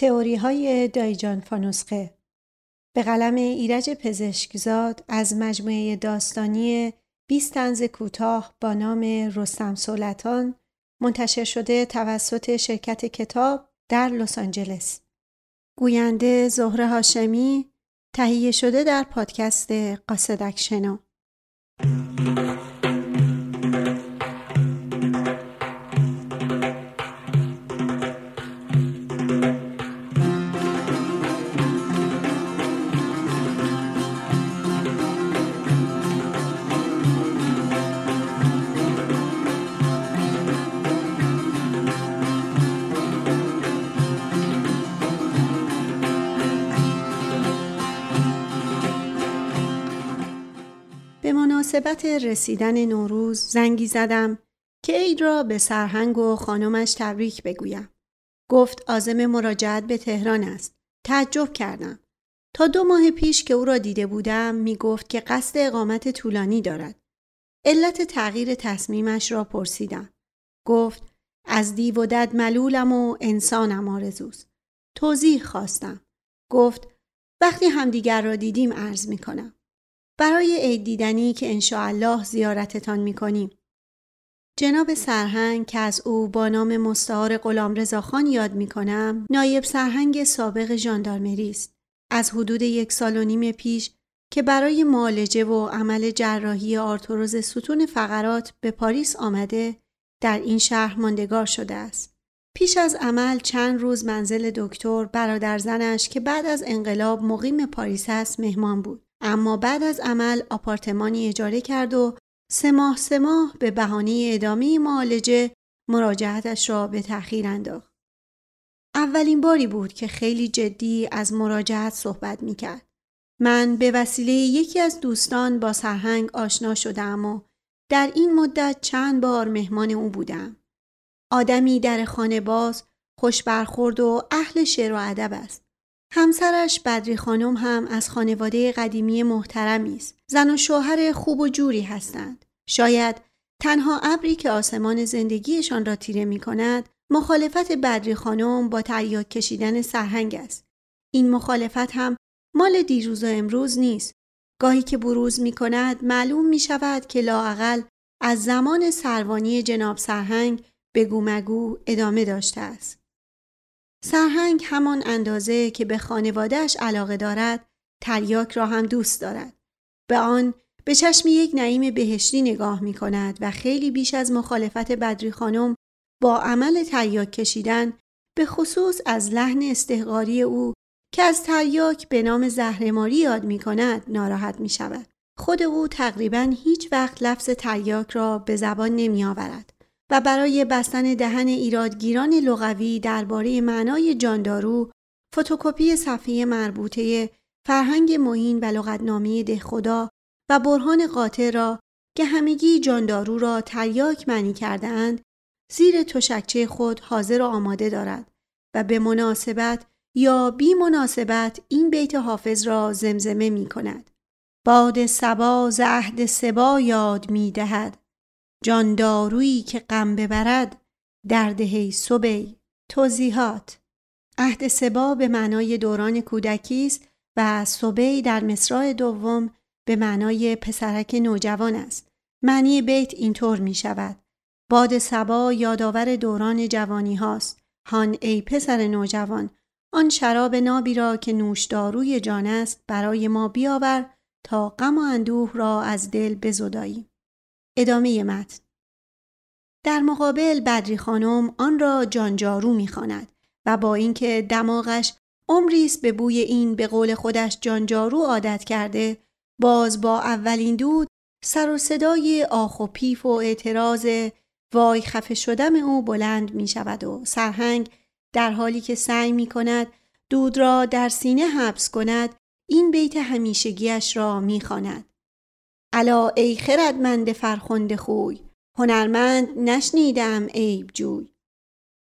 تئوری های دایجان فانوسقه. به قلم ایرج پزشکزاد از مجموعه داستانی 20 تنز کوتاه با نام رستم سولتان منتشر شده توسط شرکت کتاب در لس آنجلس. گوینده زهره هاشمی تهیه شده در پادکست قاصدک شنو مناسبت رسیدن نوروز زنگی زدم که عید را به سرهنگ و خانمش تبریک بگویم. گفت آزم مراجعت به تهران است. تعجب کردم. تا دو ماه پیش که او را دیده بودم می گفت که قصد اقامت طولانی دارد. علت تغییر تصمیمش را پرسیدم. گفت از دیو و دد ملولم و انسانم آرزوست. توضیح خواستم. گفت وقتی همدیگر را دیدیم عرض می کنم. برای عید دیدنی که انشاءالله زیارتتان می کنیم. جناب سرهنگ که از او با نام مستعار غلام رضاخان یاد می کنم نایب سرهنگ سابق ژاندارمری است. از حدود یک سال و نیم پیش که برای معالجه و عمل جراحی آرتروز ستون فقرات به پاریس آمده در این شهر ماندگار شده است. پیش از عمل چند روز منزل دکتر برادر زنش که بعد از انقلاب مقیم پاریس است مهمان بود. اما بعد از عمل آپارتمانی اجاره کرد و سه ماه سه ماه به بهانه ادامه معالجه مراجعتش را به تأخیر انداخت. اولین باری بود که خیلی جدی از مراجعت صحبت می کرد. من به وسیله یکی از دوستان با سرهنگ آشنا شدم و در این مدت چند بار مهمان او بودم. آدمی در خانه باز، خوش برخورد و اهل شعر و ادب است. همسرش بدری خانم هم از خانواده قدیمی محترمی است. زن و شوهر خوب و جوری هستند. شاید تنها ابری که آسمان زندگیشان را تیره می کند مخالفت بدری خانم با تریاک کشیدن سرهنگ است. این مخالفت هم مال دیروز و امروز نیست. گاهی که بروز می کند معلوم می شود که لاعقل از زمان سروانی جناب سرهنگ به گومگو ادامه داشته است. سرهنگ همان اندازه که به خانوادهش علاقه دارد تریاک را هم دوست دارد. به آن به چشم یک نعیم بهشتی نگاه می کند و خیلی بیش از مخالفت بدری خانم با عمل تریاک کشیدن به خصوص از لحن استحقاری او که از تریاک به نام زهرماری یاد می کند ناراحت می شود. خود او تقریبا هیچ وقت لفظ تریاک را به زبان نمی آورد. و برای بستن دهن ایرادگیران لغوی درباره معنای جاندارو فتوکپی صفحه مربوطه فرهنگ معین و لغتنامه دهخدا و برهان قاطع را که همگی جاندارو را تریاک معنی کرده اند زیر تشکچه خود حاضر و آماده دارد و به مناسبت یا بی مناسبت این بیت حافظ را زمزمه می کند. باد سبا زهد سبا یاد می دهد جاندارویی که غم ببرد درد هی صبی توضیحات. عهد سبا به معنای دوران کودکی است و صبی در مصرع دوم به معنای پسرک نوجوان است. معنی بیت اینطور می شود. باد سبا یادآور دوران جوانی هاست. هان ای پسر نوجوان آن شراب نابی را که نوشداروی جان است برای ما بیاور تا غم و اندوه را از دل بزداییم ادامه متن در مقابل بدری خانم آن را جانجارو می‌خواند و با اینکه دماغش عمری به بوی این به قول خودش جانجارو عادت کرده باز با اولین دود سر و صدای آخ و پیف و اعتراض وای خفه شدم او بلند می شود و سرهنگ در حالی که سعی می کند دود را در سینه حبس کند این بیت همیشگیش را می خاند. الا ای خردمند فرخنده خوی هنرمند نشنیدم عیب جوی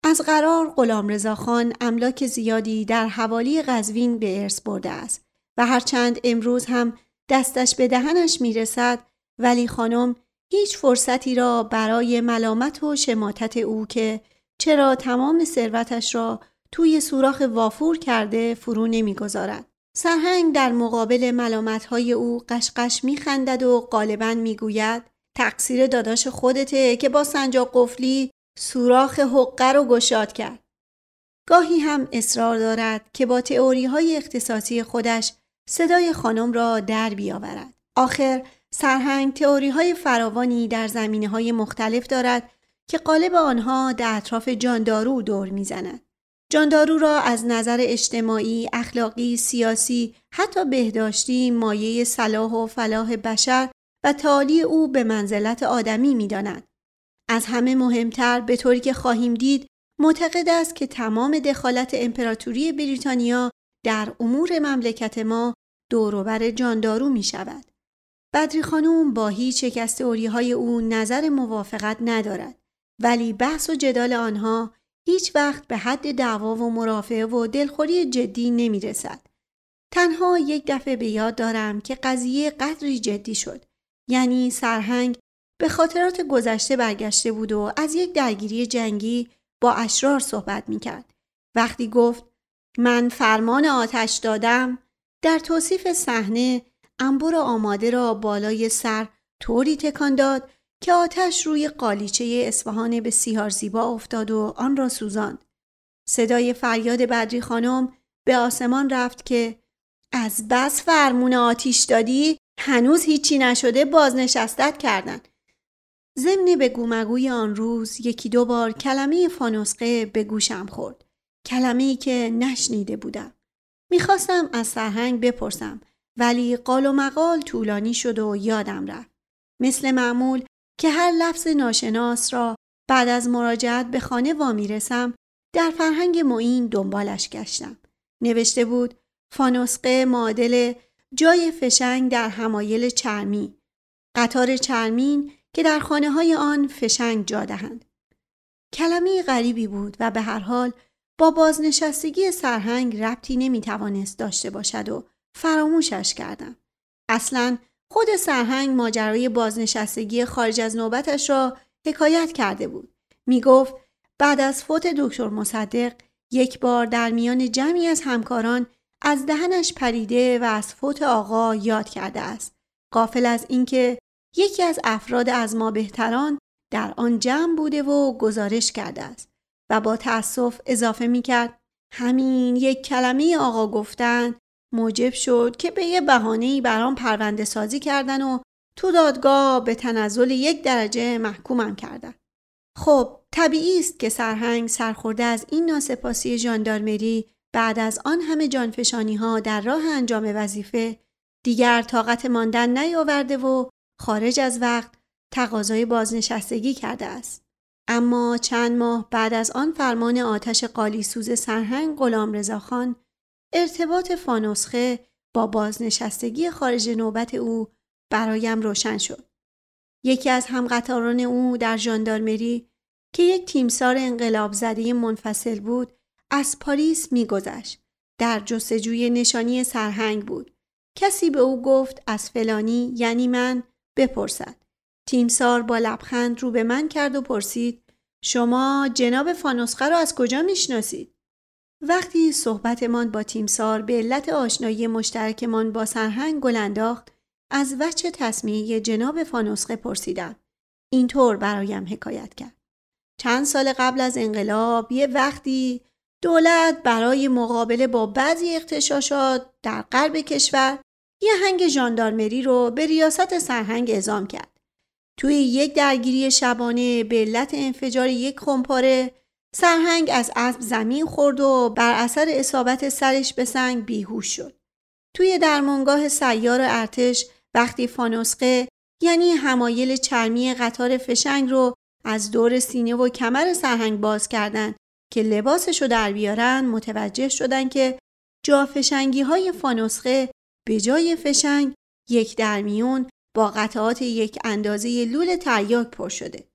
از قرار غلام خان املاک زیادی در حوالی قزوین به ارث برده است و هرچند امروز هم دستش به دهنش می‌رسد ولی خانم هیچ فرصتی را برای ملامت و شماتت او که چرا تمام ثروتش را توی سوراخ وافور کرده فرو نمی‌گذارد. سرهنگ در مقابل ملامتهای او قشقش میخندد و غالبا می‌گوید تقصیر داداش خودته که با سنجاق قفلی سوراخ حقه رو گشاد کرد. گاهی هم اصرار دارد که با تئوری های اختصاصی خودش صدای خانم را در بیاورد. آخر سرهنگ تئوری های فراوانی در زمینه های مختلف دارد که قالب آنها در اطراف جاندارو دور می‌زند. جاندارو را از نظر اجتماعی، اخلاقی، سیاسی، حتی بهداشتی مایه صلاح و فلاح بشر و تعالی او به منزلت آدمی می داند. از همه مهمتر به طوری که خواهیم دید معتقد است که تمام دخالت امپراتوری بریتانیا در امور مملکت ما دوروبر جاندارو می شود. بدری خانوم با هیچ یک از های او نظر موافقت ندارد ولی بحث و جدال آنها هیچ وقت به حد دعوا و مرافعه و دلخوری جدی نمی رسد. تنها یک دفعه به یاد دارم که قضیه قدری جدی شد. یعنی سرهنگ به خاطرات گذشته برگشته بود و از یک درگیری جنگی با اشرار صحبت می کرد. وقتی گفت من فرمان آتش دادم در توصیف صحنه انبر آماده را بالای سر طوری تکان داد که آتش روی قالیچه اصفهان بسیار زیبا افتاد و آن را سوزاند. صدای فریاد بدری خانم به آسمان رفت که از بس فرمون آتیش دادی هنوز هیچی نشده بازنشستت کردن. ضمن به گومگوی آن روز یکی دو بار کلمه فانوسقه به گوشم خورد. کلمه ای که نشنیده بودم. می‌خواستم از سرهنگ بپرسم ولی قال و مقال طولانی شد و یادم رفت. مثل معمول که هر لفظ ناشناس را بعد از مراجعت به خانه وامی رسم در فرهنگ معین دنبالش گشتم. نوشته بود فانوسقه معادل جای فشنگ در همایل چرمی قطار چرمین که در خانه های آن فشنگ جا دهند. کلمه غریبی بود و به هر حال با بازنشستگی سرهنگ ربطی نمی‌توانست داشته باشد و فراموشش کردم. اصلا خود سرهنگ ماجرای بازنشستگی خارج از نوبتش را حکایت کرده بود. می گفت بعد از فوت دکتر مصدق یک بار در میان جمعی از همکاران از دهنش پریده و از فوت آقا یاد کرده است. قافل از اینکه یکی از افراد از ما بهتران در آن جمع بوده و گزارش کرده است و با تأسف اضافه می کرد همین یک کلمه آقا گفتن موجب شد که به یه بهانه‌ای برام پرونده سازی کردن و تو دادگاه به تنزل یک درجه محکومم کردن. خب طبیعی است که سرهنگ سرخورده از این ناسپاسی ژاندارمری بعد از آن همه جانفشانی ها در راه انجام وظیفه دیگر طاقت ماندن نیاورده و خارج از وقت تقاضای بازنشستگی کرده است. اما چند ماه بعد از آن فرمان آتش قالی سوز سرهنگ غلام رضاخان ارتباط فانوسخه با بازنشستگی خارج نوبت او برایم روشن شد. یکی از همقطاران او در ژاندارمری که یک تیمسار انقلاب زده منفصل بود از پاریس میگذشت. در جستجوی نشانی سرهنگ بود. کسی به او گفت از فلانی یعنی من بپرسد. تیمسار با لبخند رو به من کرد و پرسید شما جناب فانوسخه را از کجا می‌شناسید؟ وقتی صحبتمان با تیمسار به علت آشنایی مشترکمان با سرهنگ گل انداخت از وچه تصمیه جناب فانوسخه پرسیدم. اینطور برایم حکایت کرد. چند سال قبل از انقلاب یه وقتی دولت برای مقابله با بعضی اختشاشات در غرب کشور یه هنگ ژاندارمری رو به ریاست سرهنگ اعزام کرد. توی یک درگیری شبانه به علت انفجار یک خمپاره سرهنگ از اسب زمین خورد و بر اثر اصابت سرش به سنگ بیهوش شد. توی درمانگاه سیار ارتش وقتی فانوسقه یعنی همایل چرمی قطار فشنگ رو از دور سینه و کمر سرهنگ باز کردند که لباسشو در بیارن متوجه شدن که جا فشنگی های فانوسخه به جای فشنگ یک درمیون با قطعات یک اندازه لول تریاک پر شده.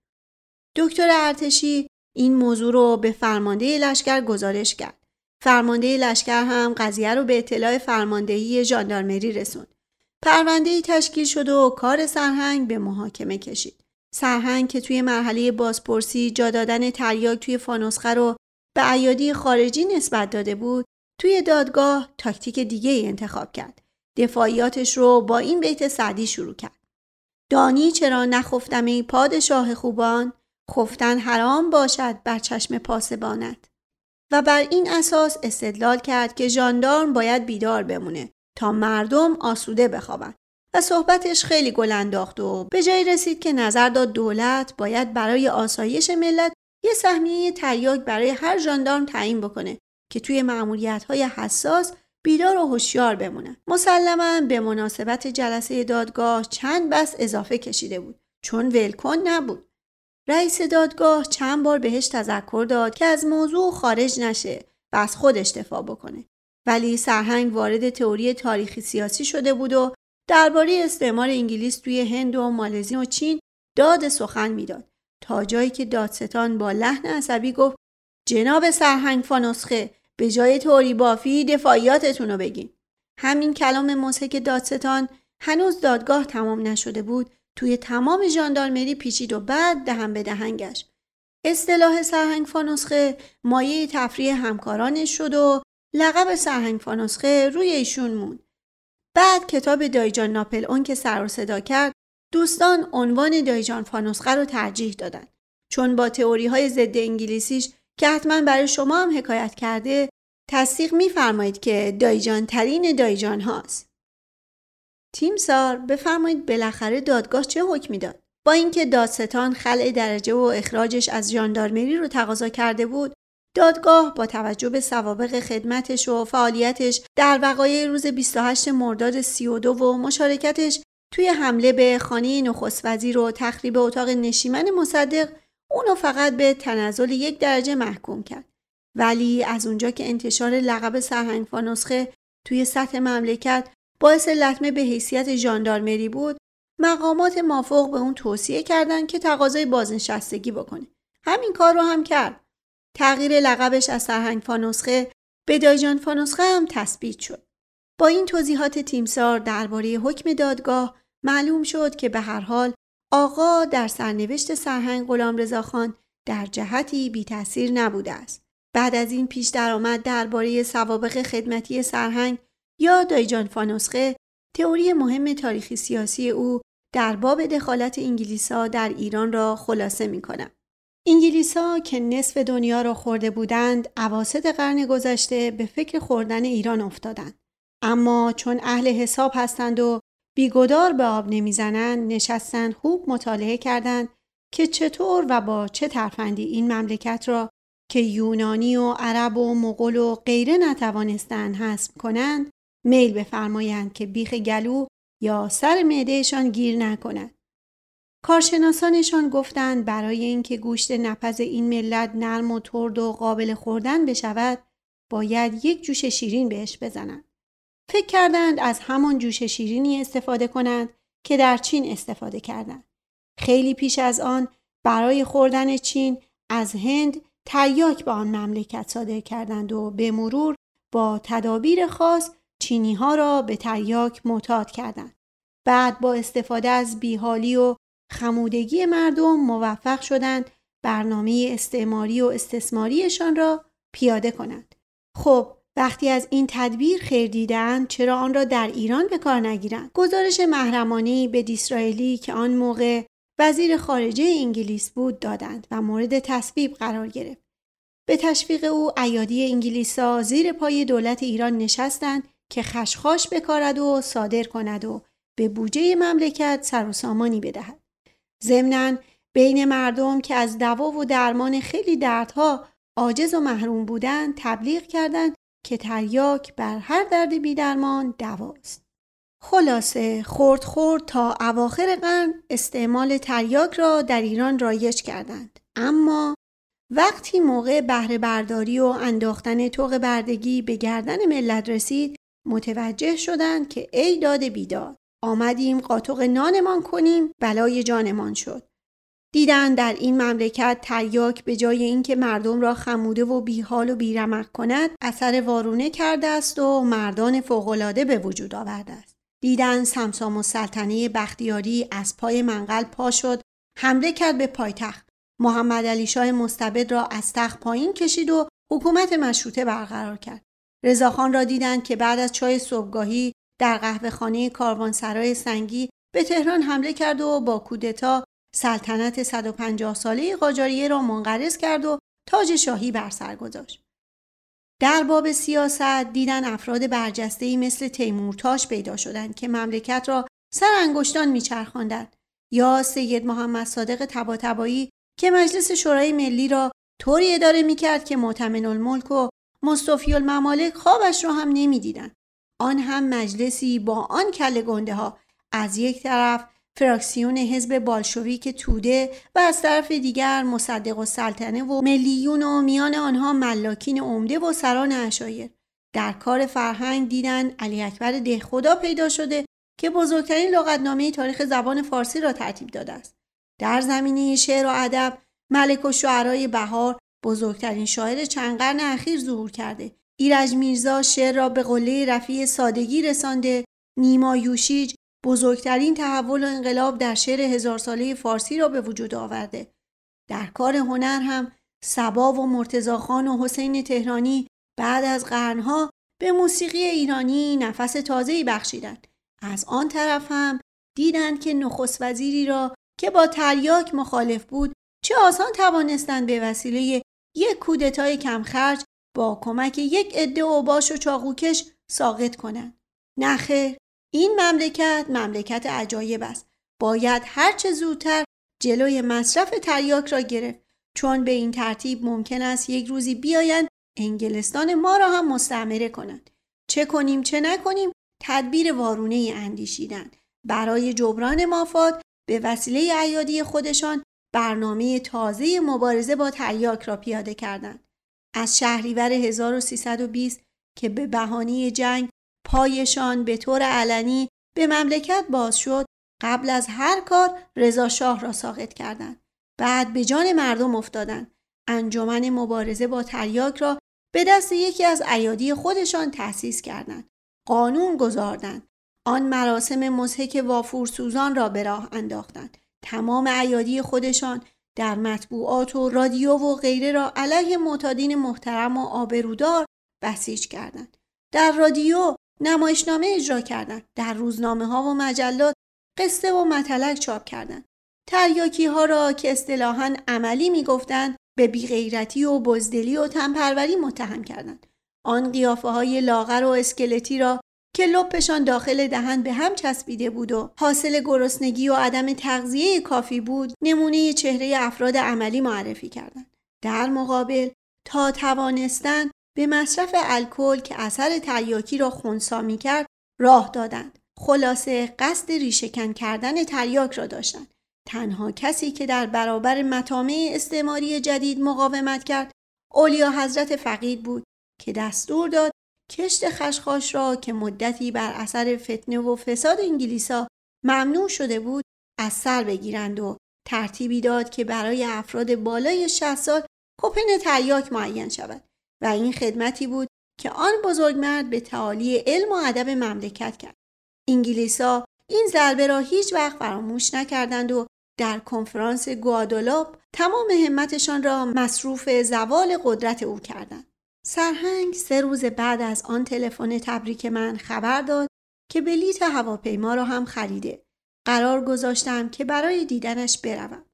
دکتر ارتشی این موضوع رو به فرمانده لشکر گزارش کرد. فرمانده لشکر هم قضیه رو به اطلاع فرماندهی ژاندارمری رسوند. پرونده تشکیل شد و کار سرهنگ به محاکمه کشید. سرهنگ که توی مرحله بازپرسی جا دادن تریاک توی فانوسخه رو به ایادی خارجی نسبت داده بود توی دادگاه تاکتیک دیگه ای انتخاب کرد. دفاعیاتش رو با این بیت سعدی شروع کرد. دانی چرا نخفتم ای پادشاه خوبان خفتن حرام باشد بر چشم پاسبانت و بر این اساس استدلال کرد که ژاندارم باید بیدار بمونه تا مردم آسوده بخوابند و صحبتش خیلی گل انداخت و به جایی رسید که نظر داد دولت باید برای آسایش ملت یه سهمیه تریاک برای هر ژاندارم تعیین بکنه که توی معمولیت های حساس بیدار و هوشیار بمونه. مسلما به مناسبت جلسه دادگاه چند بس اضافه کشیده بود چون ولکن نبود. رئیس دادگاه چند بار بهش تذکر داد که از موضوع خارج نشه و از خودش دفاع بکنه. ولی سرهنگ وارد تئوری تاریخی سیاسی شده بود و درباره استعمار انگلیس توی هند و مالزی و چین داد سخن می‌داد تا جایی که دادستان با لحن عصبی گفت جناب سرهنگ فانوسخه به جای توری بافی دفاعیاتتون رو بگین همین کلام مسحک دادستان هنوز دادگاه تمام نشده بود توی تمام ژاندارمری پیچید و بعد دهن به دهنگش اصطلاح سرهنگ فانوسخه مایه تفریح همکارانش شد و لقب سرهنگ فانوسخه روی ایشون موند. بعد کتاب دایجان ناپل اون که سر و صدا کرد دوستان عنوان دایجان فانوسخه رو ترجیح دادن. چون با تئوری های ضد انگلیسیش که حتما برای شما هم حکایت کرده تصدیق میفرمایید که دایجان ترین دایجان هاست. تیمسار بفرمایید بالاخره دادگاه چه حکمی داد؟ با اینکه دادستان خلع درجه و اخراجش از ژاندارمری رو تقاضا کرده بود دادگاه با توجه به سوابق خدمتش و فعالیتش در وقایع روز 28 مرداد 32 و مشارکتش توی حمله به خانه نخست وزیر و تخریب اتاق نشیمن مصدق اونو فقط به تنزل یک درجه محکوم کرد. ولی از اونجا که انتشار لقب سرهنگ فانوسخه توی سطح مملکت باعث لطمه به حیثیت ژاندارمری بود مقامات مافوق به اون توصیه کردند که تقاضای بازنشستگی بکنه. همین کار رو هم کرد. تغییر لقبش از سرهنگ فانوسخه به دایجان فانوسخه هم تثبیت شد. با این توضیحات تیمسار درباره حکم دادگاه معلوم شد که به هر حال آقا در سرنوشت سرهنگ غلام رضاخان در جهتی بی تاثیر نبوده است. بعد از این پیش درآمد درباره سوابق خدمتی سرهنگ یا دایجان فانوسخه تئوری مهم تاریخی سیاسی او در باب دخالت انگلیسا در ایران را خلاصه می کنم. انگلیسا که نصف دنیا را خورده بودند اواسط قرن گذشته به فکر خوردن ایران افتادند. اما چون اهل حساب هستند و بیگدار به آب نمی‌زنند نشستن خوب مطالعه کردند که چطور و با چه ترفندی این مملکت را که یونانی و عرب و مغول و غیره نتوانستند حسب کنند میل بفرمایند که بیخ گلو یا سر معدهشان گیر نکند کارشناسانشان گفتند برای اینکه گوشت نپز این ملت نرم و ترد و قابل خوردن بشود باید یک جوش شیرین بهش بزنند فکر کردند از همان جوش شیرینی استفاده کنند که در چین استفاده کردند. خیلی پیش از آن برای خوردن چین از هند تریاک به آن مملکت صادر کردند و به مرور با تدابیر خاص چینی ها را به تریاک معتاد کردند. بعد با استفاده از بیحالی و خمودگی مردم موفق شدند برنامه استعماری و استثماریشان را پیاده کنند. خب وقتی از این تدبیر خیر دیدن چرا آن را در ایران به کار نگیرند گزارش محرمانی به دیسرائیلی که آن موقع وزیر خارجه انگلیس بود دادند و مورد تصویب قرار گرفت به تشویق او ایادی انگلیسا زیر پای دولت ایران نشستند که خشخاش بکارد و صادر کند و به بودجه مملکت سر و سامانی بدهد ضمنا بین مردم که از دوا و درمان خیلی دردها عاجز و محروم بودند تبلیغ کردند که تریاک بر هر درد بیدرمان دواست. خلاصه خورد خورد تا اواخر قرن استعمال تریاک را در ایران رایج کردند. اما وقتی موقع بهره برداری و انداختن توق بردگی به گردن ملت رسید متوجه شدند که ای داد بیداد آمدیم قاطق نانمان کنیم بلای جانمان شد. دیدن در این مملکت تریاک به جای اینکه مردم را خموده و بیحال و بیرمق کند اثر وارونه کرده است و مردان فوقالعاده به وجود آورده است. دیدن سمسام و سلطنه بختیاری از پای منقل پا شد حمله کرد به پایتخت. محمد علی شاه مستبد را از تخت پایین کشید و حکومت مشروطه برقرار کرد. رضاخان را دیدند که بعد از چای صبحگاهی در قهوه خانه کاروانسرای سنگی به تهران حمله کرد و با کودتا سلطنت 150 ساله قاجاریه را منقرض کرد و تاج شاهی بر سر گذاشت. در باب سیاست دیدن افراد برجسته‌ای مثل تیمورتاش پیدا شدند که مملکت را سر انگشتان میچرخاندند یا سید محمد صادق تباتبایی که مجلس شورای ملی را طوری اداره می‌کرد که معتمن الملک و مصطفی الممالک خوابش را هم نمی‌دیدند آن هم مجلسی با آن کل گنده ها از یک طرف فراکسیون حزب بالشویک توده و از طرف دیگر مصدق و سلطنه و ملیون و میان آنها ملاکین عمده و سران اشایر در کار فرهنگ دیدن علی اکبر دهخدا پیدا شده که بزرگترین لغتنامه تاریخ زبان فارسی را ترتیب داده است. در زمینه شعر و ادب ملک و شعرای بهار بزرگترین شاعر چند قرن اخیر ظهور کرده ایرج میرزا شعر را به قله رفیع سادگی رسانده نیما یوشیج بزرگترین تحول و انقلاب در شعر هزار ساله فارسی را به وجود آورده. در کار هنر هم سبا و مرتزاخان و حسین تهرانی بعد از قرنها به موسیقی ایرانی نفس تازه‌ای بخشیدند. از آن طرف هم دیدند که نخست وزیری را که با تریاک مخالف بود چه آسان توانستند به وسیله یک کودتای کمخرج با کمک یک عده اوباش و چاقوکش ساقط کنند. نخیر این مملکت مملکت عجایب است. باید هرچه زودتر جلوی مصرف تریاک را گرفت چون به این ترتیب ممکن است یک روزی بیایند انگلستان ما را هم مستعمره کنند. چه کنیم چه نکنیم تدبیر وارونه اندیشیدن برای جبران مافات به وسیله ایادی خودشان برنامه تازه مبارزه با تریاک را پیاده کردند. از شهریور 1320 که به بهانه جنگ پایشان به طور علنی به مملکت باز شد قبل از هر کار رضا شاه را ساقط کردند. بعد به جان مردم افتادند. انجمن مبارزه با تریاک را به دست یکی از ایادی خودشان تأسیس کردند. قانون گذاردند آن مراسم مزهک وافور سوزان را به راه انداختند. تمام ایادی خودشان در مطبوعات و رادیو و غیره را علیه معتادین محترم و آبرودار بسیج کردند. در رادیو نمایشنامه اجرا کردند. در روزنامه ها و مجلات قصه و مطلق چاپ کردند. تریاکی ها را که اصطلاحا عملی می‌گفتند به بیغیرتی و بزدلی و تنپروری متهم کردند. آن قیافه های لاغر و اسکلتی را که لپشان داخل دهن به هم چسبیده بود و حاصل گرسنگی و عدم تغذیه کافی بود نمونه چهره افراد عملی معرفی کردند در مقابل تا توانستند به مصرف الکل که اثر تریاکی را خونسا می کرد راه دادند. خلاصه قصد ریشهکن کردن تریاک را داشتند. تنها کسی که در برابر مطامع استعماری جدید مقاومت کرد اولیا حضرت فقید بود که دستور داد کشت خشخاش را که مدتی بر اثر فتنه و فساد انگلیسا ممنوع شده بود از سر بگیرند و ترتیبی داد که برای افراد بالای 60 سال کپن تریاک معین شود و این خدمتی بود که آن بزرگمرد به تعالی علم و ادب مملکت کرد. انگلیسا این ضربه را هیچ وقت فراموش نکردند و در کنفرانس گوادولاپ تمام همتشان را مصروف زوال قدرت او کردند. سرهنگ سه روز بعد از آن تلفن تبریک من خبر داد که بلیت هواپیما را هم خریده. قرار گذاشتم که برای دیدنش بروم.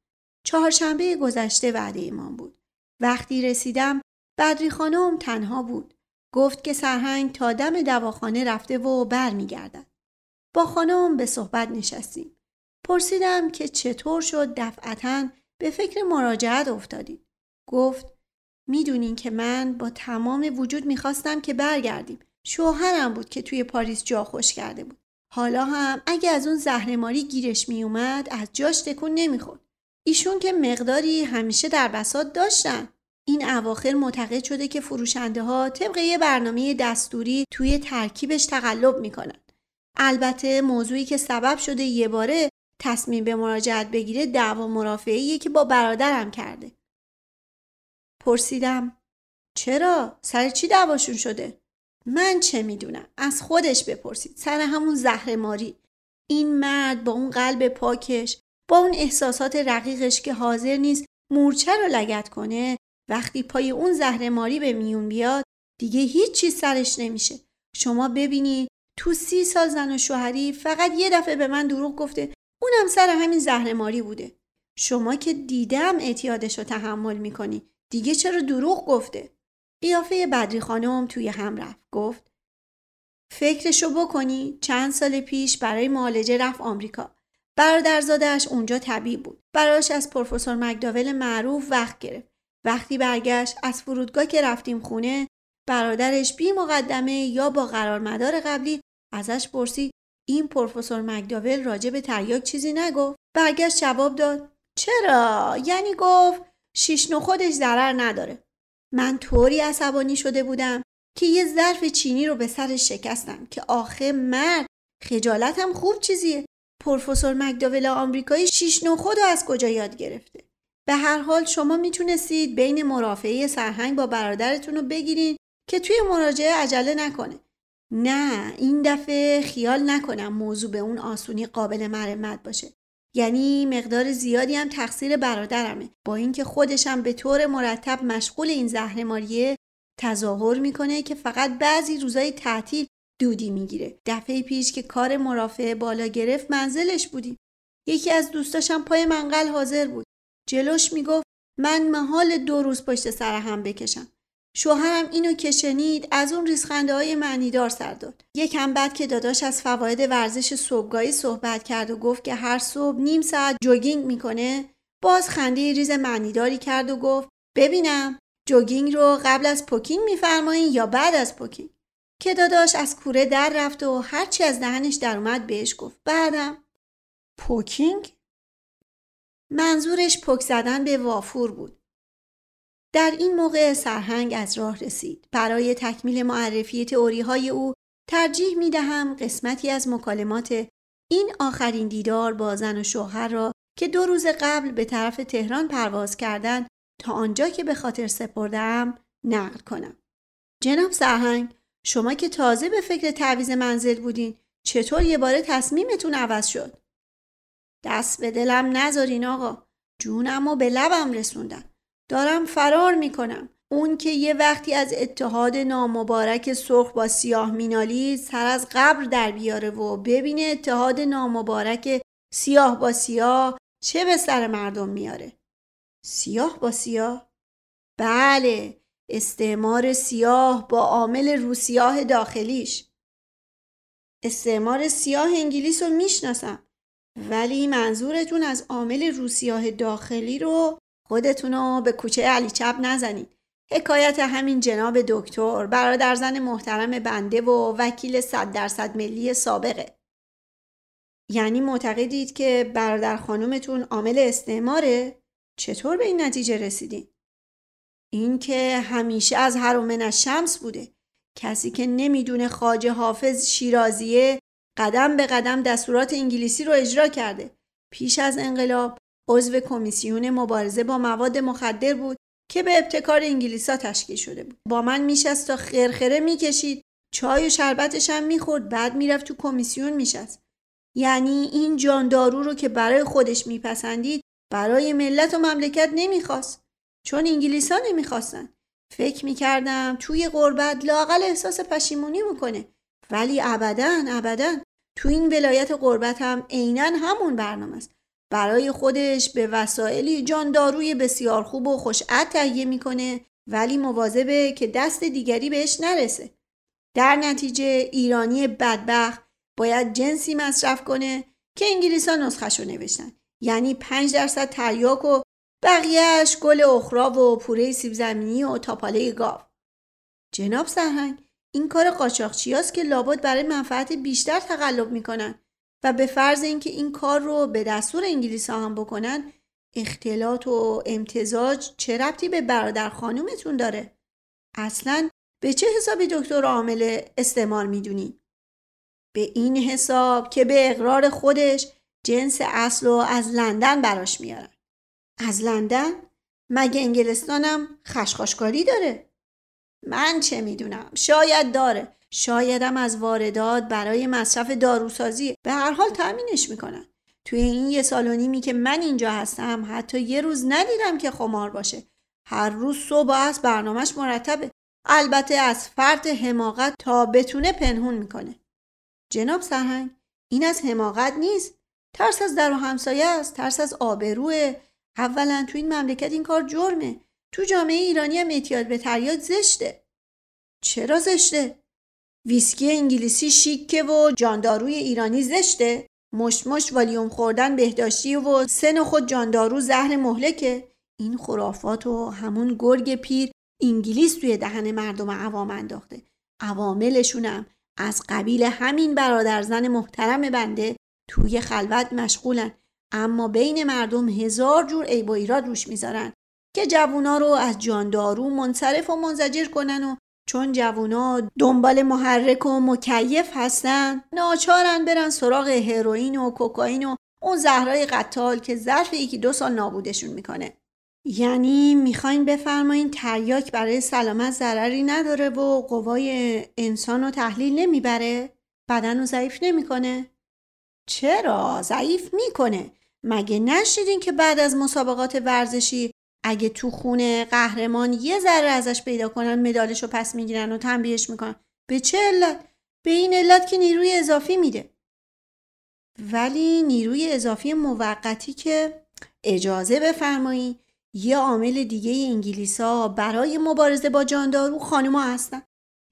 چهارشنبه گذشته وعده ایمان بود. وقتی رسیدم بدری خانم تنها بود. گفت که سرهنگ تا دم دواخانه رفته و برمیگردد. با خانم به صحبت نشستیم. پرسیدم که چطور شد دفعتا به فکر مراجعت افتادید. گفت می‌دونین که من با تمام وجود می‌خواستم که برگردیم. شوهرم بود که توی پاریس جا خوش کرده بود. حالا هم اگه از اون زهرماری گیرش میومد از جاش تکون نمی‌خورد. ایشون که مقداری همیشه در بساط داشتن. این اواخر معتقد شده که فروشنده ها طبق یه برنامه دستوری توی ترکیبش تقلب می‌کنن. البته موضوعی که سبب شده یه باره تصمیم به مراجعت بگیره دعوا مرافعیه که با برادرم کرده. پرسیدم چرا؟ سر چی دعواشون شده؟ من چه می‌دونم؟ از خودش بپرسید. سر همون زهر ماری. این مرد با اون قلب پاکش با اون احساسات رقیقش که حاضر نیست مورچه رو لگت کنه وقتی پای اون زهرماری به میون بیاد دیگه هیچ چیز سرش نمیشه شما ببینید تو سی سال زن و شوهری فقط یه دفعه به من دروغ گفته اونم سر همین زهرماری بوده شما که دیدم اعتیادش رو تحمل می‌کنی دیگه چرا دروغ گفته؟ قیافه بدری خانم توی هم رفت. گفت فکرشو بکنی چند سال پیش برای معالجه رفت آمریکا. برادرزادش اونجا طبیب بود. براش از پروفسور مکداول معروف وقت گرفت. وقتی برگشت از فرودگاه که رفتیم خونه برادرش بی مقدمه یا با قرار مدار قبلی ازش پرسید. این پروفسور مکداول راجع به تریاک چیزی نگفت. برگشت جواب داد چرا؟ یعنی گفت شیشنو خودش ضرر نداره. من طوری عصبانی شده بودم که یه ظرف چینی رو به سرش شکستم که آخه مرد خجالتم خوب چیزیه. پروفسور مکداول آمریکایی شیشنو خود رو از کجا یاد گرفته؟ به هر حال شما می‌تونستید بین مرافعه سرهنگ با برادرتون رو بگیرید که توی مراجعه عجله نکنه. نه این دفعه خیال نکنم موضوع به اون آسونی قابل مرمت باشه. یعنی مقدار زیادی هم تقصیر برادرمه. با اینکه خودشم به طور مرتب مشغول این زهرماریه تظاهر می‌کنه که فقط بعضی روزای تعطیل دودی می‌گیره. دفعه پیش که کار مرافعه بالا گرفت منزلش بودیم. یکی از دوستاشم پای منقل حاضر بود. جلوش می‌گفت من محال دو روز پشت سر هم بکشم. شوهرم اینو که شنید از اون ریشخند های معنیدار سر داد. یکم بعد که داداش از فواید ورزش صبحگاهی صحبت کرد و گفت که هر صبح نیم ساعت jogging می‌کنه باز خنده ریز معنیداری کرد و گفت ببینم jogging رو قبل از پوکینگ میفرمایین یا بعد از پوکینگ؟ که داداش از کوره در رفت و هرچی از دهنش در اومد بهش گفت. بعدم پوکینگ؟ منظورش پک زدن به وافور بود. در این موقع سرهنگ از راه رسید. برای تکمیل معرفی تئوری های او ترجیح می دهم قسمتی از مکالمات این آخرین دیدار با زن و شوهر را که دو روز قبل به طرف تهران پرواز کردند تا آنجا که به خاطر سپردم نقل کنم. جناب سرهنگ شما که تازه به فکر تعویز منزل بودین چطور یه باره تصمیمتون عوض شد؟ دست به دلم نذارین آقا جونم و به لبم رسوندن دارم فرار می‌کنم. اون که یه وقتی از اتحاد نامبارک سرخ با سیاه مینالی سر از قبر در بیاره و ببینه اتحاد نامبارک سیاه با سیاه چه به سر مردم میاره. سیاه با سیاه؟ بله استعمار سیاه با عامل روسیاه داخلیش. استعمار سیاه انگلیس رو می‌شناسم ولی منظورتون از عامل روسیاه داخلی رو خودتونو به کوچه علی چپ نزنید حکایت همین جناب دکتر برادر زن محترم بنده و وکیل صد درصد ملی سابقه یعنی معتقدید که برادر خانومتون عامل استعماره؟ چطور به این نتیجه رسیدین؟ این که همیشه از هرومن شمس بوده کسی که نمی‌دونه خاجه حافظ شیرازیه قدم به قدم دستورات انگلیسی رو اجرا کرده پیش از انقلاب عضو کمیسیون مبارزه با مواد مخدر بود که به ابتکار انگلیسا تشکیل شده بود. با من میشست تا خرخره می‌کشید چای و شربتش هم می‌خورد بعد می‌رفت تو کمیسیون میشست. یعنی این جاندارو رو که برای خودش میپسندید برای ملت و مملکت نمی‌خواست. چون انگلیسا نمی‌خواستن. فکر می‌کردم توی غربت لاقل احساس پشیمونی می‌کنه. ولی ابدا ابدا تو این ولایت غربت هم عینا همون برنامه است. برای خودش به وسایلی جانداروی بسیار خوب و خوشعد تهیه می‌کنه ولی مواظبه که دست دیگری بهش نرسه. در نتیجه ایرانی بدبخت باید جنسی مصرف کنه که انگلیسا نسخش رو نوشتن. یعنی 5 درصد تریاک و بقیهش گل اخرا و پوره سیب زمینی و تاپاله گاو. جناب سرهنگ این کار قاچاقچیاست که لابد برای منفعت بیشتر تقلب می‌کنن. و به فرض اینکه این کار رو به دستور انگلیس ها هم بکنن اختلاط و امتزاج چه ربطی به برادر خانومتون داره؟ اصلا به چه حسابی دکتر عامل استعمال می‌دونی؟ به این حساب که به اقرار خودش جنس اصل و از لندن براش میارن. از لندن؟ مگه انگلستانم خشخاشکاری داره؟ من چه می‌دونم؟ شاید داره. شایدم از واردات برای مصرف داروسازی. به هر حال تأمینش می‌کنن. توی این یه سال و نیمی که من اینجا هستم حتی یه روز ندیدم که خمار باشه. هر روز صبح از برنامهش مرتبه. البته از فرد حماقت تا بتونه پنهون می‌کنه. جناب سرهنگ این از حماقت نیست. ترس از در و همسایه است. ترس از آبروه. اولا تو این مملکت این کار جرمه. تو جامعه ایرانی هم اعتیاد به تریاک زشته. چرا زشته؟ ویسکی انگلیسی شیکه و جانداروی ایرانی زشته. مش مش والیوم خوردن بهداشتی و سن خود جاندارو زهر مهلکه. این خرافات و همون گرگ پیر انگلیس توی دهن مردم عوام انداخته. عواملشونم از قبیل همین برادر زن محترم بنده توی خلوت مشغولن. اما بین مردم هزار جور عیب و ایراد روش می‌ذارن. که جوونا رو از جاندارو منصرف و منزجر کنن و چون جوونا دنبال محرک و مکیف هستن ناچارن برن سراغ هروئین و کوکائین و اون زهرای قتال که ظرف یکی دو سال نابودشون می‌کنه یعنی می‌خواین بفرمایین تریاک برای سلامت ضرری نداره و قوای انسان رو تحلیل نمی‌بره؟ بدن رو ضعیف نمی‌کنه؟ چرا؟ ضعیف می‌کنه مگه نشیدین که بعد از مسابقات ورزشی اگه تو خونه قهرمان یه ذره ازش پیدا کنن مدالش رو پس می‌گیرن و تنبیهش می‌کنن. به چه علت؟ به این علت که نیروی اضافی میده. ولی نیروی اضافی موقتی که اجازه بفرمایی یه عامل دیگه انگلیسا برای مبارزه با جاندارو خانما هستن.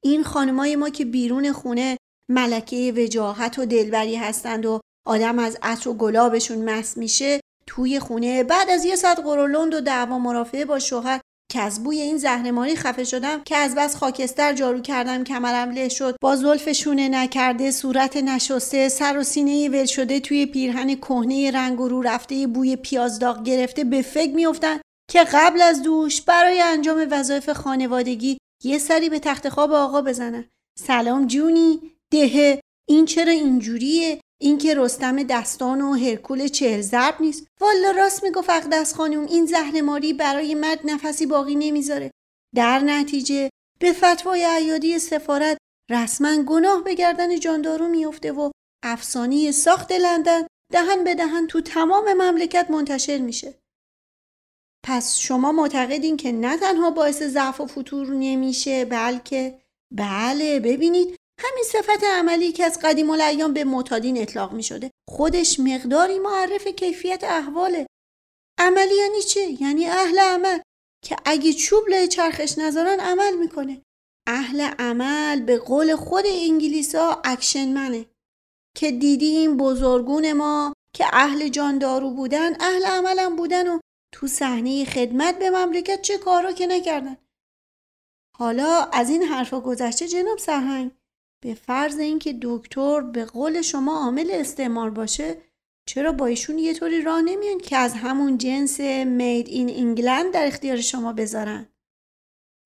این خانمای ما که بیرون خونه ملکه وجاهت و دلبری هستند و آدم از عطر و گلابشون مس میشه توی خونه. بعد از یه ساعت قرولند و دعوا مرافعه با شوهر که از بوی این زهرماری خفه شدم که از بس خاکستر جارو کردم کمرم له شد. با زلف شونه نکرده صورت نشسته سر و سینه ول شده توی پیرهن کهنه رنگ و رو رفته بوی پیاز داغ گرفته به فکر میافتن که قبل از دوش برای انجام وظایف خانوادگی یه سری به تخت خواب آقا بزنن. سلام جونی دهه. این چرا اینجوریه؟ این که رستم دستان و هرکول چهل ضرب نیست. والا راست می‌گفت اقدس خانم این زهرماری برای مرد نفسی باقی نمی‌ذاره. در نتیجه به فتوای عیادی سفارت رسما گناه به گردن جاندارو میفته و افسانه ساخت لندن دهن به دهن تو تمام مملکت منتشر میشه. پس شما معتقدین که نه تنها باعث ضعف و فتور نمیشه بلکه بله ببینید همین صفت عملی که از قدیم الایام به معتادین اطلاق می شده خودش مقداری معرف کیفیت احواله. عملی یعنی چه؟ یعنی اهل عمل که اگه چوب لای چرخش نذارن عمل می‌کنه. اهل عمل به قول خود انگلیسا action man ه که دیدیم بزرگون ما که اهل جاندارو بودن اهل عملم بودن و تو صحنه خدمت به مملکت چه کارا که نکردن. حالا از این حرفا گذشته جناب سرهنگ به فرض اینکه دکتر به قول شما عامل استعمار باشه چرا با ایشون یه طوری راه نمیان که از همون جنس مید این انگلند در اختیار شما بذارن؟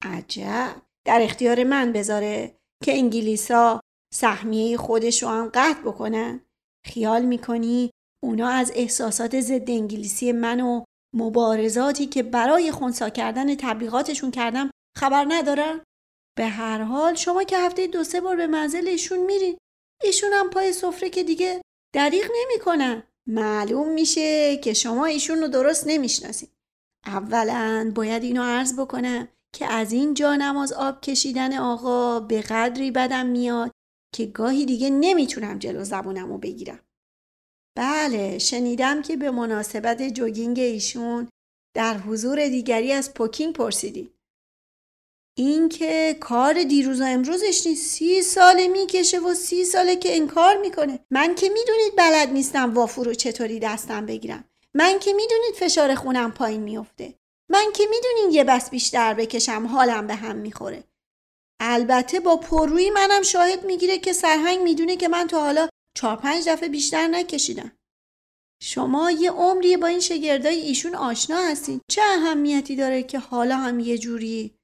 عجب! در اختیار من بذاره که انگلیسا سهمیه خودش رو هم قطع بکنن. خیال می‌کنی اونا از احساسات ضد انگلیسی من و مبارزاتی که برای خونسا کردن تبلیغاتشون کردم خبر ندارن؟ به هر حال شما که هفته دو سه بار به منزل ایشون میرین ایشون هم پای سفره که دیگه دریغ نمی‌کنن. معلوم میشه که شما ایشون رو درست نمی‌شناسید اولا باید اینو عرض بکنم که از این جا نماز آب کشیدن آقا به قدری بدم میاد که گاهی دیگه نمی‌تونم جلو زبونم رو بگیرم. بله شنیدم که به مناسبت jogging ایشون در حضور دیگری از پوکینگ پرسیدید این که کار دیروز و امروزش نیست. سی ساله می‌کشه و سی ساله که انکار می‌کنه. من که می‌دونید بلد نیستم وافور رو چطوری دستم بگیرم. من که می‌دونید فشار خونم پایین میفته من که می‌دونید یه بست بیشتر بکشم حالم به هم می‌خوره. البته با پررویی منم شاهد می‌گیره که سرهنگ می‌دونه که من تا حالا چهار پنج دفعه بیشتر نکشیدم. شما یه عمری با این شگردای ایشون آشنا هستین. چه اهمیتی داره که حالا هم یه جوری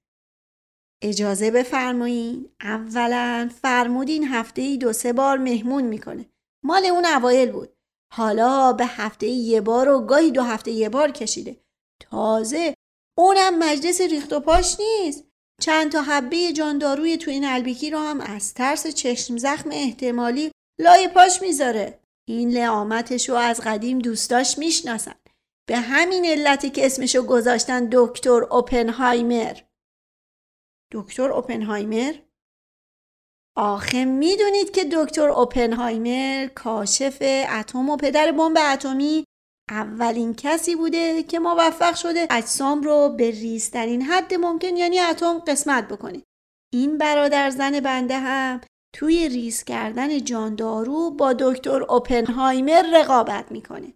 اجازه بفرمایین اولا فرمودین هفته ای دو سه بار مهمون می‌کنه. مال اون اوایل بود. حالا به هفته یه بار و گاهی دو هفته یه بار کشیده. تازه اونم مجلس ریخت و پاش نیست. چند تا حبه جانداروی تو این البیکی رو هم از ترس چشم زخم احتمالی لای پاش می‌ذاره. این لعامتش رو از قدیم دوستاش می‌شناسن. به همین علتی که اسمشو گذاشتن دکتر اوپنهایمر. دکتر اوپنهایمر؟ آخه می‌دونید که دکتر اوپنهایمر کاشف اتم و پدر بمب اتمی اولین کسی بوده که موفق شده اجسام رو به ریزترین حد ممکن یعنی اتم قسمت بکنه. این برادر زن بنده هم توی ریز کردن جاندارو با دکتر اوپنهایمر رقابت می‌کنه.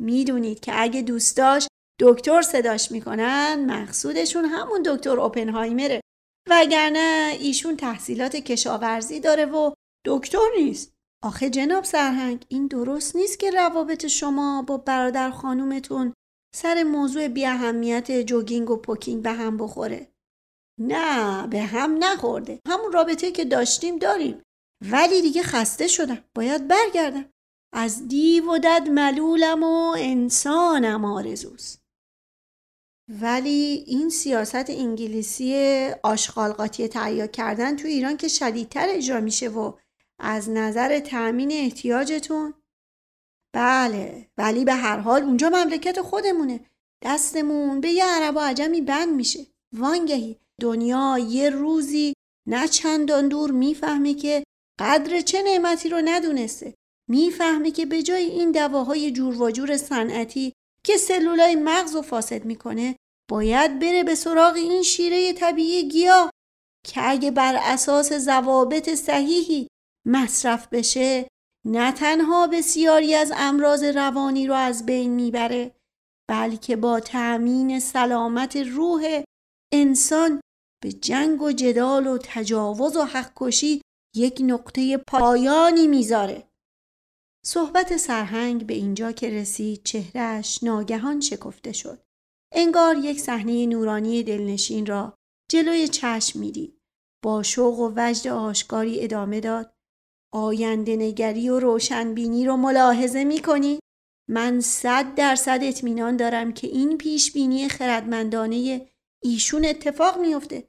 می‌دونید که اگه دوست داشت دکتر صداش می‌کنن مقصودشون همون دکتر اوپنهایمره. وگرنه ایشون تحصیلات کشاورزی داره و دکتر نیست. آخه جناب سرهنگ این درست نیست که روابط شما با برادر خانومتون سر موضوع بی اهمیت جوگینگ و پوکینگ به هم بخوره. نه به هم نخورده. همون رابطه که داشتیم داریم. ولی دیگه خسته شدم. باید برگردم. از دیو و دد ملولم و انسانم آرزوست. ولی این سیاست انگلیسی آشغالقاطی تهیه کردن تو ایران که شدیدتر اجرا میشه و از نظر تأمین احتیاجتون؟ بله ولی به هر حال اونجا مملکت خودمونه. دستمون به یه عرب و عجمی بند میشه. وانگهی دنیا یه روزی نه چندان دور می‌فهمه که قدر چه نعمتی رو ندونسته. می‌فهمه که به جای این دواهای جور و جور صنعتی که سلولای مغز و فاسد می‌کنه باید بره به سراغ این شیره طبیعی گیاه که اگه بر اساس ضوابط صحیحی مصرف بشه نه تنها بسیاری از امراض روانی رو از بین می‌بره بلکه با تأمین سلامت روح انسان به جنگ و جدال و تجاوز و حق کشی یک نقطه پایانی می‌ذاره. صحبت سرهنگ به اینجا که رسید چهرش ناگهان شکفته شد انگار یک صحنه نورانی دلنشین را جلوی چشم می‌دید با شوق و وجد آشکاری ادامه داد آینده نگری و روشنبینی رو ملاحظه می کنی؟ من صد درصد اطمینان دارم که این پیش بینی خردمندانه ایشون اتفاق میفته.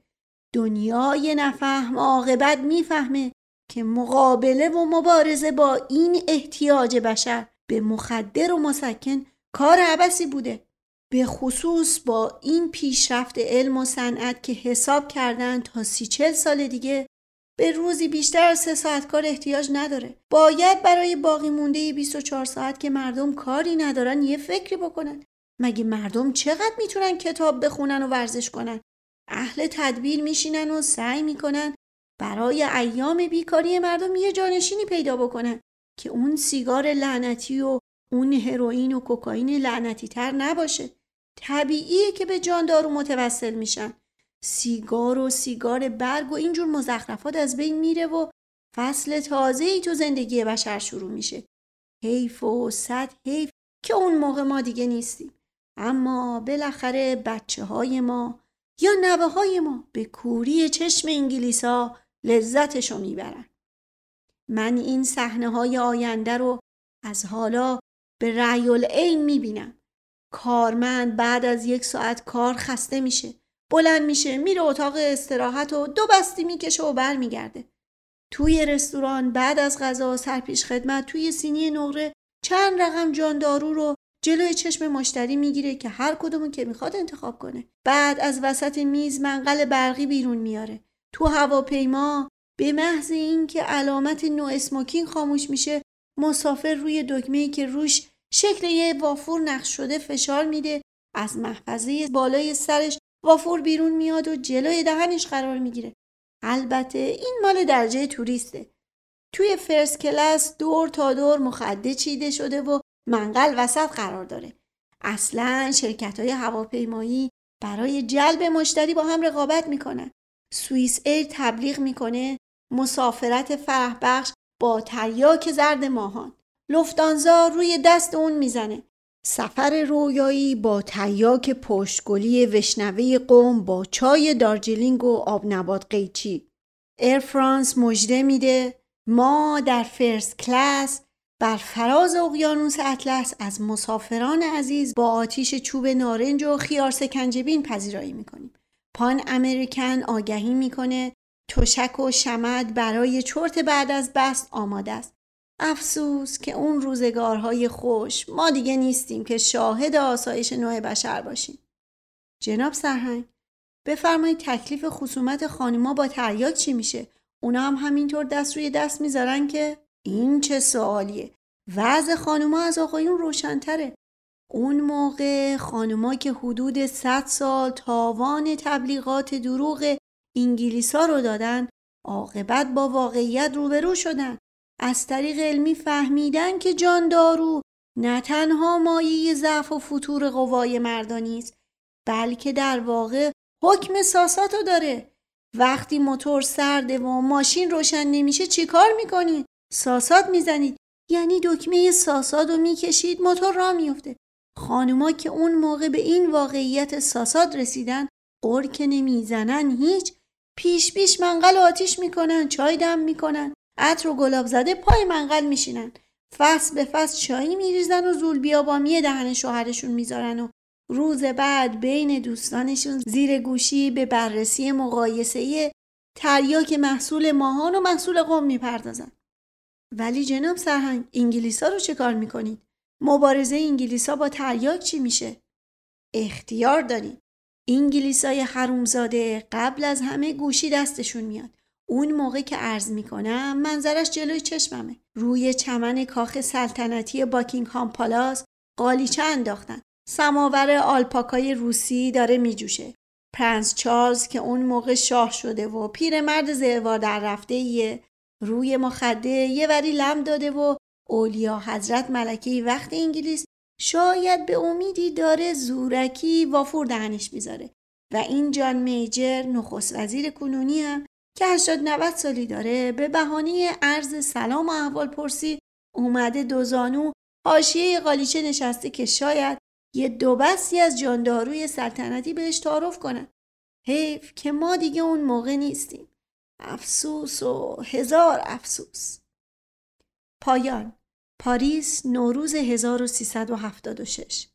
دنیای نفهم عاقبت می‌فهمه که مقابله و مبارزه با این احتیاج بشر به مخدر و مسکن کار عبسی بوده. به خصوص با این پیشرفت علم و صنعت که حساب کردن تا سی چل سال دیگه به روزی بیشتر از سه ساعت کار احتیاج نداره. باید برای باقی مونده 24 ساعت که مردم کاری ندارن یه فکری بکنن. مگه مردم چقدر می‌تونن کتاب بخونن و ورزش کنن؟ اهل تدبیر میشینن و سعی می‌کنن برای ایام بیکاری مردم یه جانشینی پیدا بکنن که اون سیگار لعنتی و اون هروئین و کوکائین لعنتی تر نباشه. طبیعیه که به جاندارو متوسل میشن. سیگار و سیگار برگ و اینجور مزخرفات از بین میره و فصل تازه ای تو زندگی بشر شروع میشه. حیف و صد حیف که اون موقع ما دیگه نیستیم. اما بالاخره بچه های ما یا نوه های ما به کوری چشم انگلیس ها لذتشو می‌برن. من این صحنه های آینده رو از حالا به رأی العین می‌بینم. کارمند بعد از یک ساعت کار خسته میشه. بلند میشه میره اتاق استراحت و دو بستی می‌کشه و برمیگرده. توی رستوران بعد از غذا سرپیش خدمت توی سینی نقره چند رقم جان دارو رو جلوی چشم مشتری می‌گیره که هر کدومو که می‌خواد انتخاب کنه. بعد از وسط میز منقل برقی بیرون میاره. تو هواپیما به محض اینکه علامت نو اسموکینگ خاموش میشه مسافر روی دکمه که روش شکل یه وافور نقش شده فشار میده. از محفظه بالای سرش وافور بیرون میاد و جلوی دهنش قرار می‌گیره. البته این مال درجه توریسته. توی فرست کلاس دور تا دور مخده چیده شده و منقل وسط قرار داره. اصلا شرکت های هواپیمایی برای جلب مشتری با هم رقابت می‌کنن. سوئیس ایر تبلیغ می‌کنه مسافرت فرح بخش با تریاک زرد ماهان. لوفتانزا روی دست اون می‌زنه. سفر رویایی با تریاک پشتگلی وشنوه قم با چای دارجلینگ و آب نبات قیچی. ایر فرانس مژده میده. ما در first class بر فراز اقیانوس اطلس از مسافران عزیز با آتیش چوب نارنج و خیار سکنجبین پذیرایی می‌کنیم. پان امریکن آگهی می‌کنه تشک و شمد برای چرت بعد از بست آماده است افسوس که اون روزگارهای خوش ما دیگه نیستیم که شاهد آسایش نوع بشر باشیم. جناب سرهنگ بفرمایید تکلیف خصومت خانوما با تریاک چی میشه؟ اونا هم همینطور دست روی دست می‌ذارن که این چه سوالیه؟ وضع خانوما از آقایون روشنتره. اون موقع خانوما که حدود 100 سال تاوان تبلیغات دروغ انگلیسا رو دادن عاقبت با واقعیت روبرو شدن. از طریق علمی فهمیدن که جان دارو نه تنها مایه ضعف و فطور قوای مردانی است بلکه در واقع حکم ساساتو داره. وقتی موتور سرده و ماشین روشن نمیشه چیکار می‌کنید ساسات می‌زنید. یعنی دکمه ساساد رو می‌کشید موتور را میفته خانوما که اون موقع به این واقعیت ساساد رسیدن قرک نمی‌زنن هیچ. پیش پیش منقل آتیش می‌کنن چای دم می‌کنن عطر و گلاب زده پای منقل میشینن. فصل به فصل چایی میریزن و زول بیابامی دهن شوهرشون می‌ذارن و روز بعد بین دوستانشون زیر گوشی به بررسی مقایسه تریاک محصول ماهان و محصول قوم می‌پردازن. ولی جناب سرهنگ انگلیسا رو چه کار می‌کنید؟ مبارزه انگلیسا با تریاک چی میشه؟ اختیار دارید انگلیسای حرومزاده قبل از همه گوشی دستشون میاد. اون موقع که عرض می‌کنم منظرش جلوی چشممه. روی چمن کاخ سلطنتی باکینگهام پالاس قالیچه انداختن؟ سماور آلپاکای روسی داره میجوشه. پرنس چارلز که اون موقع شاه شده و پیرمرد زهوار در رفته ایه روی مخده یه وری لم داده و اولیا حضرت ملکه وقت انگلیس شاید به امیدی داره زورکی وافور دهنش می‌ذاره. و این جان میجر نخست وزیر کنونی هم که 80 90 سالی داره به بهانه عرض سلام و احوال پرسی اومده دوزانو حاشیه قالیچه نشسته که شاید یه دو بستی از جانداروی سلطنتی بهش تعارف کنن. حیف که ما دیگه اون موقع نیستیم. افسوس و هزار افسوس. پایان. پاریس نوروز 1376